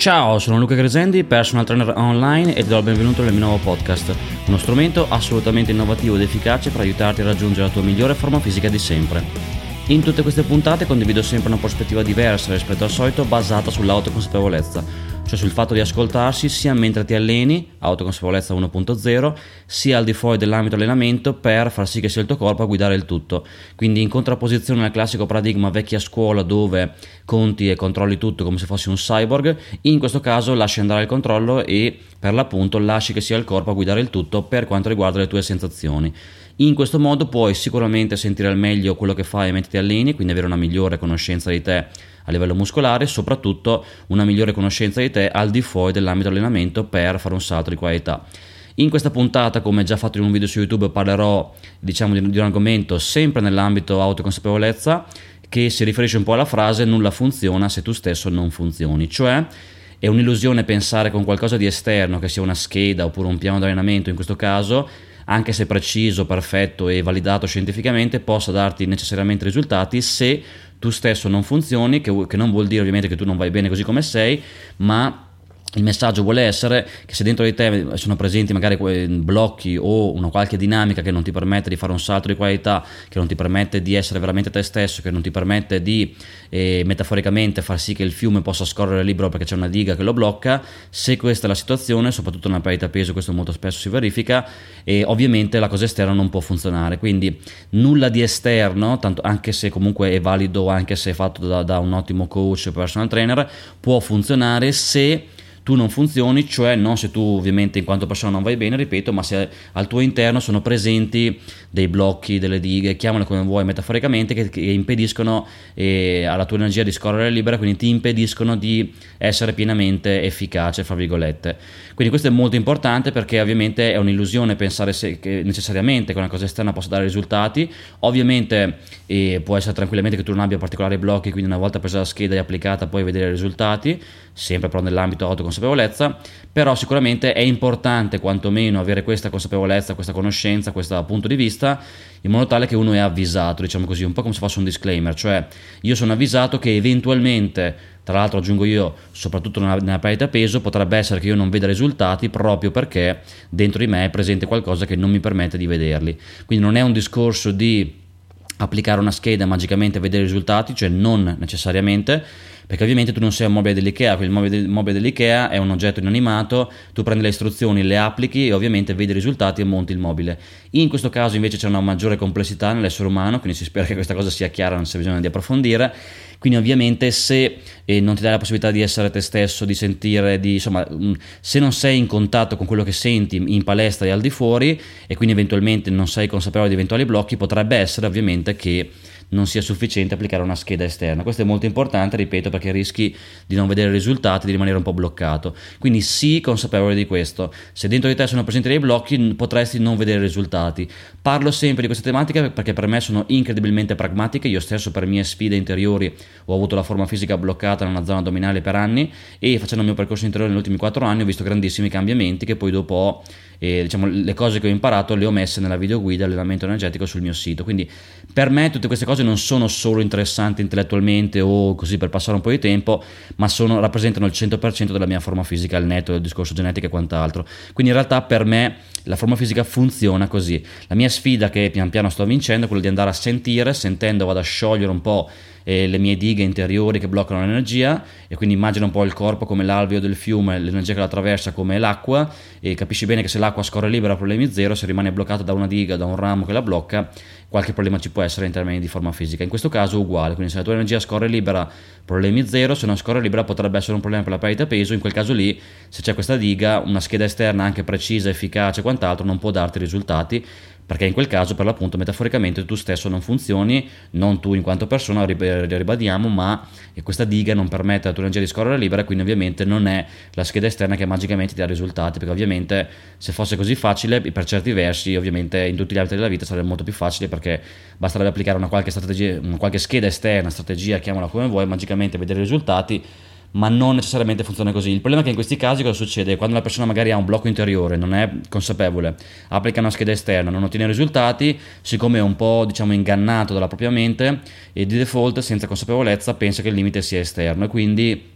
Ciao, sono Luca Gresendi, personal trainer online e ti do il benvenuto nel mio nuovo podcast, uno strumento assolutamente innovativo ed efficace per aiutarti a raggiungere la tua migliore forma fisica di sempre. In tutte queste puntate condivido sempre una prospettiva diversa rispetto al solito basata sull'autoconsapevolezza cioè sul fatto di ascoltarsi sia mentre ti alleni, autoconsapevolezza 1.0, sia al di fuori dell'ambito allenamento per far sì che sia il tuo corpo a guidare il tutto. Quindi in contrapposizione al classico paradigma vecchia scuola dove conti e controlli tutto come se fossi un cyborg, in questo caso lasci andare il controllo e per l'appunto lasci che sia il corpo a guidare il tutto per quanto riguarda le tue sensazioni. In questo modo puoi sicuramente sentire al meglio quello che fai mentre ti alleni, quindi avere una migliore conoscenza di te a livello muscolare soprattutto una migliore conoscenza di te al di fuori dell'ambito allenamento per fare un salto di qualità. In questa puntata, come già fatto in un video su YouTube, parlerò diciamo, di, di un argomento sempre nell'ambito autoconsapevolezza che si riferisce un po' alla frase nulla funziona se tu stesso non funzioni, cioè è un'illusione pensare con qualcosa di esterno, che sia una scheda oppure un piano di allenamento in questo caso, anche se preciso, perfetto e validato scientificamente, possa darti necessariamente risultati se tu stesso non funzioni, che, che non vuol dire ovviamente che tu non vai bene così come sei, ma il messaggio vuole essere che se dentro di te sono presenti magari blocchi o una qualche dinamica che non ti permette di fare un salto di qualità, che non ti permette di essere veramente te stesso, che non ti permette di eh, metaforicamente far sì che il fiume possa scorrere libero perché c'è una diga che lo blocca, se questa è la situazione, soprattutto nella perdita peso, questo molto spesso si verifica, e ovviamente la cosa esterna non può funzionare. Quindi nulla di esterno, tanto, anche se comunque è valido, anche se è fatto da, da un ottimo coach, personal trainer, può funzionare se tu non funzioni, cioè non se tu ovviamente in quanto persona non vai bene, ripeto, ma se al tuo interno sono presenti dei blocchi, delle dighe, chiamale come vuoi metaforicamente, che, che impediscono eh, alla tua energia di scorrere libera, quindi ti impediscono di essere pienamente efficace, fra virgolette. Quindi questo è molto importante perché ovviamente è un'illusione pensare se, che necessariamente che una cosa esterna possa dare risultati, ovviamente eh, può essere tranquillamente che tu non abbia particolari blocchi, quindi una volta presa la scheda e applicata puoi vedere i risultati, sempre però nell'ambito autoconsapevolezza, però sicuramente è importante quantomeno avere questa consapevolezza, questa conoscenza, questo punto di vista, in modo tale che uno è avvisato, diciamo così, un po' come se fosse un disclaimer, cioè io sono avvisato che eventualmente tra l'altro aggiungo io, soprattutto nella, nella parità peso, potrebbe essere che io non veda risultati proprio perché dentro di me è presente qualcosa che non mi permette di vederli. Quindi non è un discorso di applicare una scheda e magicamente vedere i risultati, cioè non necessariamente, perché ovviamente tu non sei un mobile dell'IKEA, il mobile, mobile dell'IKEA è un oggetto inanimato, tu prendi le istruzioni, le applichi e ovviamente vedi i risultati e monti il mobile. In questo caso invece c'è una maggiore complessità nell'essere umano, quindi si spera che questa cosa sia chiara, non c'è bisogno di approfondire. Quindi ovviamente se eh, non ti dai la possibilità di essere te stesso, di sentire, di, insomma, mm, se non sei in contatto con quello che senti in palestra e al di fuori e quindi eventualmente non sei consapevole di eventuali blocchi, potrebbe essere ovviamente che non sia sufficiente applicare una scheda esterna. Questo è molto importante, ripeto, perché rischi di non vedere risultati, di rimanere un po' bloccato. Quindi sii consapevole di questo. Se dentro di te sono presenti dei blocchi, potresti non vedere risultati. Parlo sempre di queste tematiche perché per me sono incredibilmente pragmatiche. Io stesso per mie sfide interiori ho avuto la forma fisica bloccata nella zona addominale per anni e facendo il mio percorso interiore negli ultimi 4 anni ho visto grandissimi cambiamenti che poi dopo ho e diciamo, le cose che ho imparato le ho messe nella videoguida allenamento energetico sul mio sito. Quindi per me tutte queste cose non sono solo interessanti intellettualmente o così per passare un po' di tempo, ma sono, rappresentano il 100% della mia forma fisica al netto del discorso genetico e quant'altro. Quindi in realtà per me la forma fisica funziona così. La mia sfida che pian piano sto vincendo è quella di andare a sentire, sentendo vado a sciogliere un po' eh, le mie dighe interiori che bloccano l'energia e quindi immagina un po' il corpo come l'alveo del fiume, l'energia che lo attraversa come l'acqua e capisci bene che se l'acqua scorre libera problemi zero, se rimane bloccato da una diga, da un ramo che la blocca, qualche problema ci può essere in termini di forma fisica. In questo caso uguale, quindi se la tua energia scorre libera problemi zero, se non scorre libera potrebbe essere un problema per la perdita peso, in quel caso lì se c'è questa diga, una scheda esterna anche precisa, efficace e quant'altro non può darti risultati perché in quel caso per l'appunto metaforicamente tu stesso non funzioni, non tu in quanto persona, ribadiamo, ma questa diga non permette alla tua energia di scorrere libera, quindi ovviamente non è la scheda esterna che magicamente ti dà risultati, perché ovviamente se fosse così facile, per certi versi, ovviamente in tutti gli altri della vita sarebbe molto più facile perché basterebbe applicare una qualche, strategia, una qualche scheda esterna, strategia, chiamala come vuoi, magicamente vedere i risultati ma non necessariamente funziona così. Il problema è che in questi casi cosa succede? Quando la persona magari ha un blocco interiore, non è consapevole, applica una scheda esterna, non ottiene risultati, siccome è un po' diciamo ingannato dalla propria mente e di default senza consapevolezza pensa che il limite sia esterno e quindi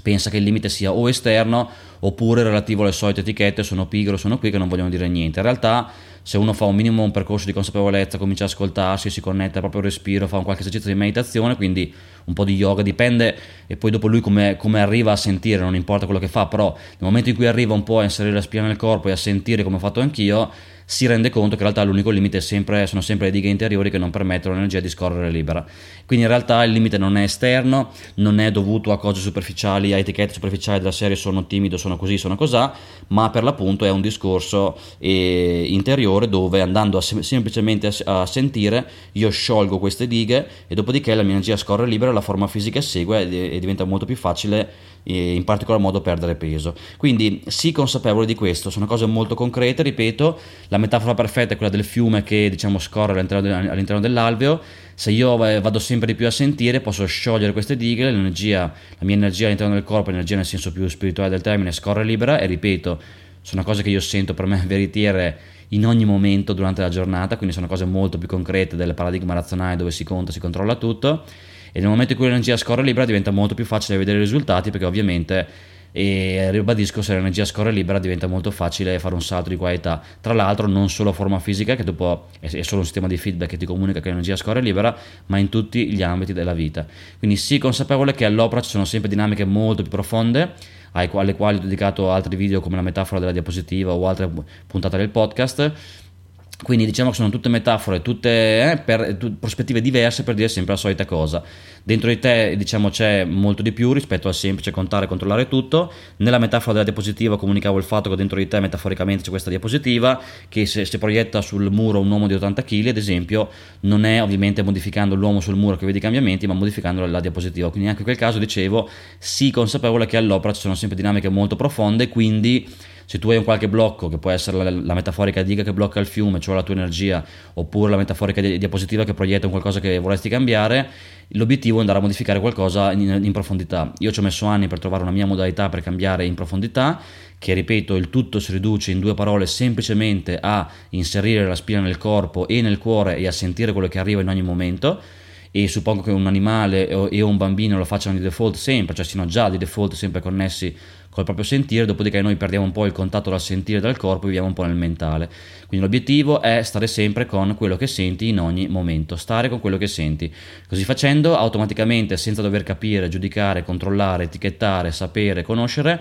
pensa che il limite sia o esterno oppure relativo alle solite etichette sono pigro, sono qui che non vogliono dire niente. In realtà se uno fa un minimo un percorso di consapevolezza, comincia a ascoltarsi, si connette proprio al respiro, fa un qualche esercizio di meditazione, quindi un po' di yoga, dipende e poi dopo lui come, come, arriva a sentire, non importa quello che fa, però nel momento in cui arriva un po' a inserire la spina nel corpo e a sentire come ho fatto anch'io, si rende conto che in realtà l'unico limite sempre, sono sempre le dighe interiori che non permettono all'energia di scorrere libera. Quindi in realtà il limite non è esterno, non è dovuto a cose superficiali, a etichette superficiali della serie sono timido, sono così, sono cosà, ma per l'appunto è un discorso eh, interiore dove andando a sem- semplicemente a, a, sentire io sciolgo queste dighe e dopodiché la mia energia scorre libera, la forma fisica segue e, e diventa molto più facile in particolar modo perdere peso. Quindi sii consapevole di questo, sono cose molto concrete, ripeto, la metafora perfetta è quella del fiume che diciamo scorre all'interno, all'interno dell'alveo, se io vado sempre di più a sentire posso sciogliere queste dighe, l'energia, la mia energia all'interno del corpo, energia nel senso più spirituale del termine, scorre libera e ripeto, sono cose che io sento per me veritiere in ogni momento durante la giornata, quindi sono cose molto più concrete del paradigma razionale dove si conta, si controlla tutto e nel momento in cui l'energia scorre libera diventa molto più facile vedere i risultati perché ovviamente e ribadisco se l'energia scorre libera diventa molto facile fare un salto di qualità. Tra l'altro non solo forma fisica che dopo è solo un sistema di feedback che ti comunica che l'energia scorre libera ma in tutti gli ambiti della vita. Quindi sii consapevole che all'opera ci sono sempre dinamiche molto più profonde alle quali ho dedicato altri video come la metafora della diapositiva o altre puntate del podcast quindi diciamo che sono tutte metafore, tutte eh, per, tu, prospettive diverse per dire sempre la solita cosa. Dentro di te diciamo c'è molto di più rispetto al semplice contare e controllare tutto. Nella metafora della diapositiva comunicavo il fatto che dentro di te metaforicamente c'è questa diapositiva che se si proietta sul muro un uomo di 80 kg ad esempio non è ovviamente modificando l'uomo sul muro che vede i cambiamenti ma modificando la diapositiva. Quindi anche in quel caso dicevo sii consapevole che all'opera ci sono sempre dinamiche molto profonde quindi se tu hai un qualche blocco, che può essere la, la metaforica diga che blocca il fiume, cioè la tua energia, oppure la metaforica di, diapositiva che proietta un qualcosa che vorresti cambiare, l'obiettivo è andare a modificare qualcosa in, in profondità. Io ci ho messo anni per trovare una mia modalità per cambiare in profondità, che ripeto, il tutto si riduce in due parole semplicemente a inserire la spina nel corpo e nel cuore e a sentire quello che arriva in ogni momento e suppongo che un animale e un bambino lo facciano di default sempre, cioè siano già di default sempre connessi col proprio sentire, dopodiché noi perdiamo un po' il contatto dal sentire dal corpo e viviamo un po' nel mentale. Quindi l'obiettivo è stare sempre con quello che senti in ogni momento, stare con quello che senti. Così facendo, automaticamente, senza dover capire, giudicare, controllare, etichettare, sapere, conoscere,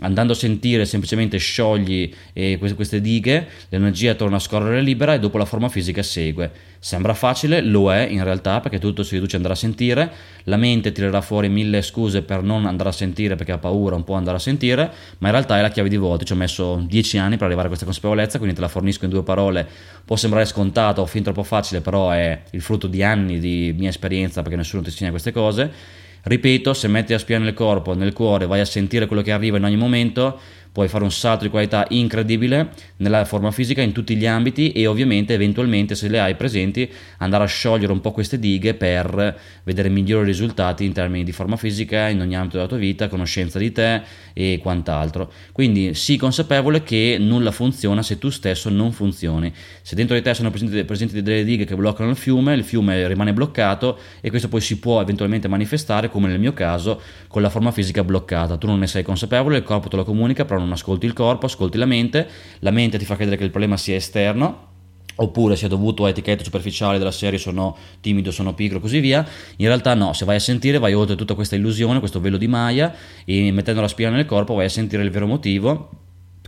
andando a sentire semplicemente sciogli eh, queste dighe, l'energia torna a scorrere libera e dopo la forma fisica segue. Sembra facile, lo è in realtà perché tutto si riduce ad andare a sentire, la mente tirerà fuori mille scuse per non andare a sentire perché ha paura, non può andare a sentire, ma in realtà è la chiave di volta, ci ho messo dieci anni per arrivare a questa consapevolezza, quindi te la fornisco in due parole, può sembrare scontato o fin troppo facile, però è il frutto di anni di mia esperienza perché nessuno ti insegna queste cose Ripeto, se metti la spia nel corpo, nel cuore, vai a sentire quello che arriva in ogni momento, puoi fare un salto di qualità incredibile nella forma fisica in tutti gli ambiti e ovviamente eventualmente se le hai presenti andare a sciogliere un po' queste dighe per vedere migliori risultati in termini di forma fisica in ogni ambito della tua vita, conoscenza di te e quant'altro. Quindi sii consapevole che nulla funziona se tu stesso non funzioni. Se dentro di te sono presenti, presenti delle dighe che bloccano il fiume, il fiume rimane bloccato e questo poi si può eventualmente manifestare come nel mio caso con la forma fisica bloccata. Tu non ne sei consapevole, il corpo te lo comunica, però non ascolti il corpo, ascolti la mente, la mente ti fa credere che il problema sia esterno oppure sia dovuto a etichette superficiali della serie sono timido, sono pigro così via. In realtà no, se vai a sentire vai oltre tutta questa illusione, questo velo di Maya e mettendo la spina nel corpo vai a sentire il vero motivo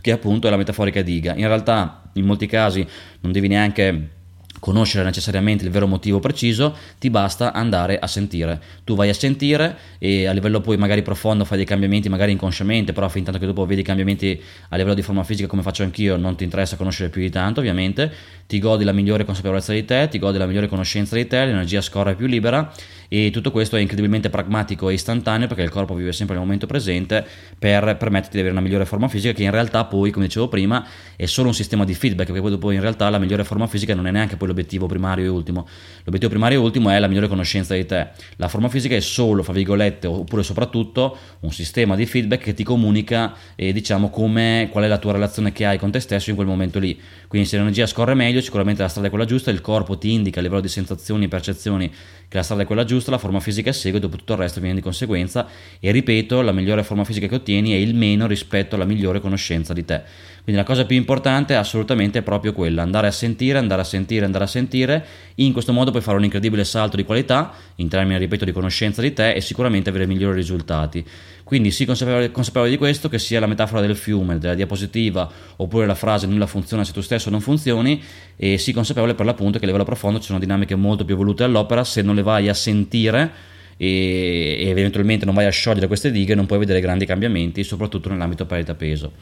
che appunto è la metaforica diga. In realtà in molti casi non devi neanche conoscere necessariamente il vero motivo preciso, ti basta andare a sentire. Tu vai a sentire e a livello poi magari profondo fai dei cambiamenti, magari inconsciamente, però fin tanto che dopo vedi i cambiamenti a livello di forma fisica come faccio anch'io, non ti interessa conoscere più di tanto, ovviamente, ti godi la migliore consapevolezza di te, ti godi la migliore conoscenza di te, l'energia scorre più libera e tutto questo è incredibilmente pragmatico e istantaneo perché il corpo vive sempre nel momento presente per permetterti di avere una migliore forma fisica che in realtà poi, come dicevo prima, è solo un sistema di feedback perché poi dopo in realtà la migliore forma fisica non è neanche poi poi l'obiettivo primario e ultimo. L'obiettivo primario e ultimo è la migliore conoscenza di te. La forma fisica è solo, fra virgolette, oppure soprattutto un sistema di feedback che ti comunica e diciamo come, qual è la tua relazione che hai con te stesso in quel momento lì. Quindi se l'energia scorre meglio, sicuramente la strada è quella giusta, il corpo ti indica a livello di sensazioni e percezioni che la strada è quella giusta, la forma fisica segue, dopo tutto il resto viene di conseguenza e ripeto, la migliore forma fisica che ottieni è il meno rispetto alla migliore conoscenza di te. Quindi la cosa più importante assolutamente è proprio quella, andare a sentire, andare a sentire, andare a in questo modo puoi fare un incredibile salto di qualità, in termini, ripeto, di conoscenza di te e sicuramente avere migliori risultati. Quindi sii consapevole, consapevole, di questo, che sia la metafora del fiume, della diapositiva, oppure la frase nulla funziona se tu stesso non funzioni, e sii consapevole per l'appunto che a livello profondo ci sono dinamiche molto più evolute all'opera, se non le vai a sentire e, eventualmente non vai a sciogliere queste dighe, non puoi vedere grandi cambiamenti, soprattutto nell'ambito parità-peso.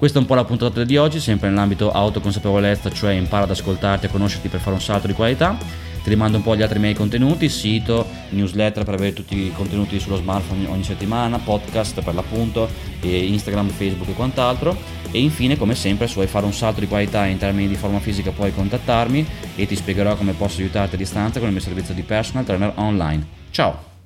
Questa è un po' la puntata di oggi, sempre nell'ambito autoconsapevolezza, cioè impara ad ascoltarti e conoscerti per fare un salto di qualità. Ti rimando un po' gli altri miei contenuti, sito, newsletter per avere tutti i contenuti sullo smartphone ogni settimana, podcast per l'appunto, Instagram, Facebook e quant'altro. E infine, come sempre, se vuoi fare un salto di qualità in termini di forma fisica puoi contattarmi e ti spiegherò come posso aiutarti a distanza con il mio servizio di personal trainer online. Ciao!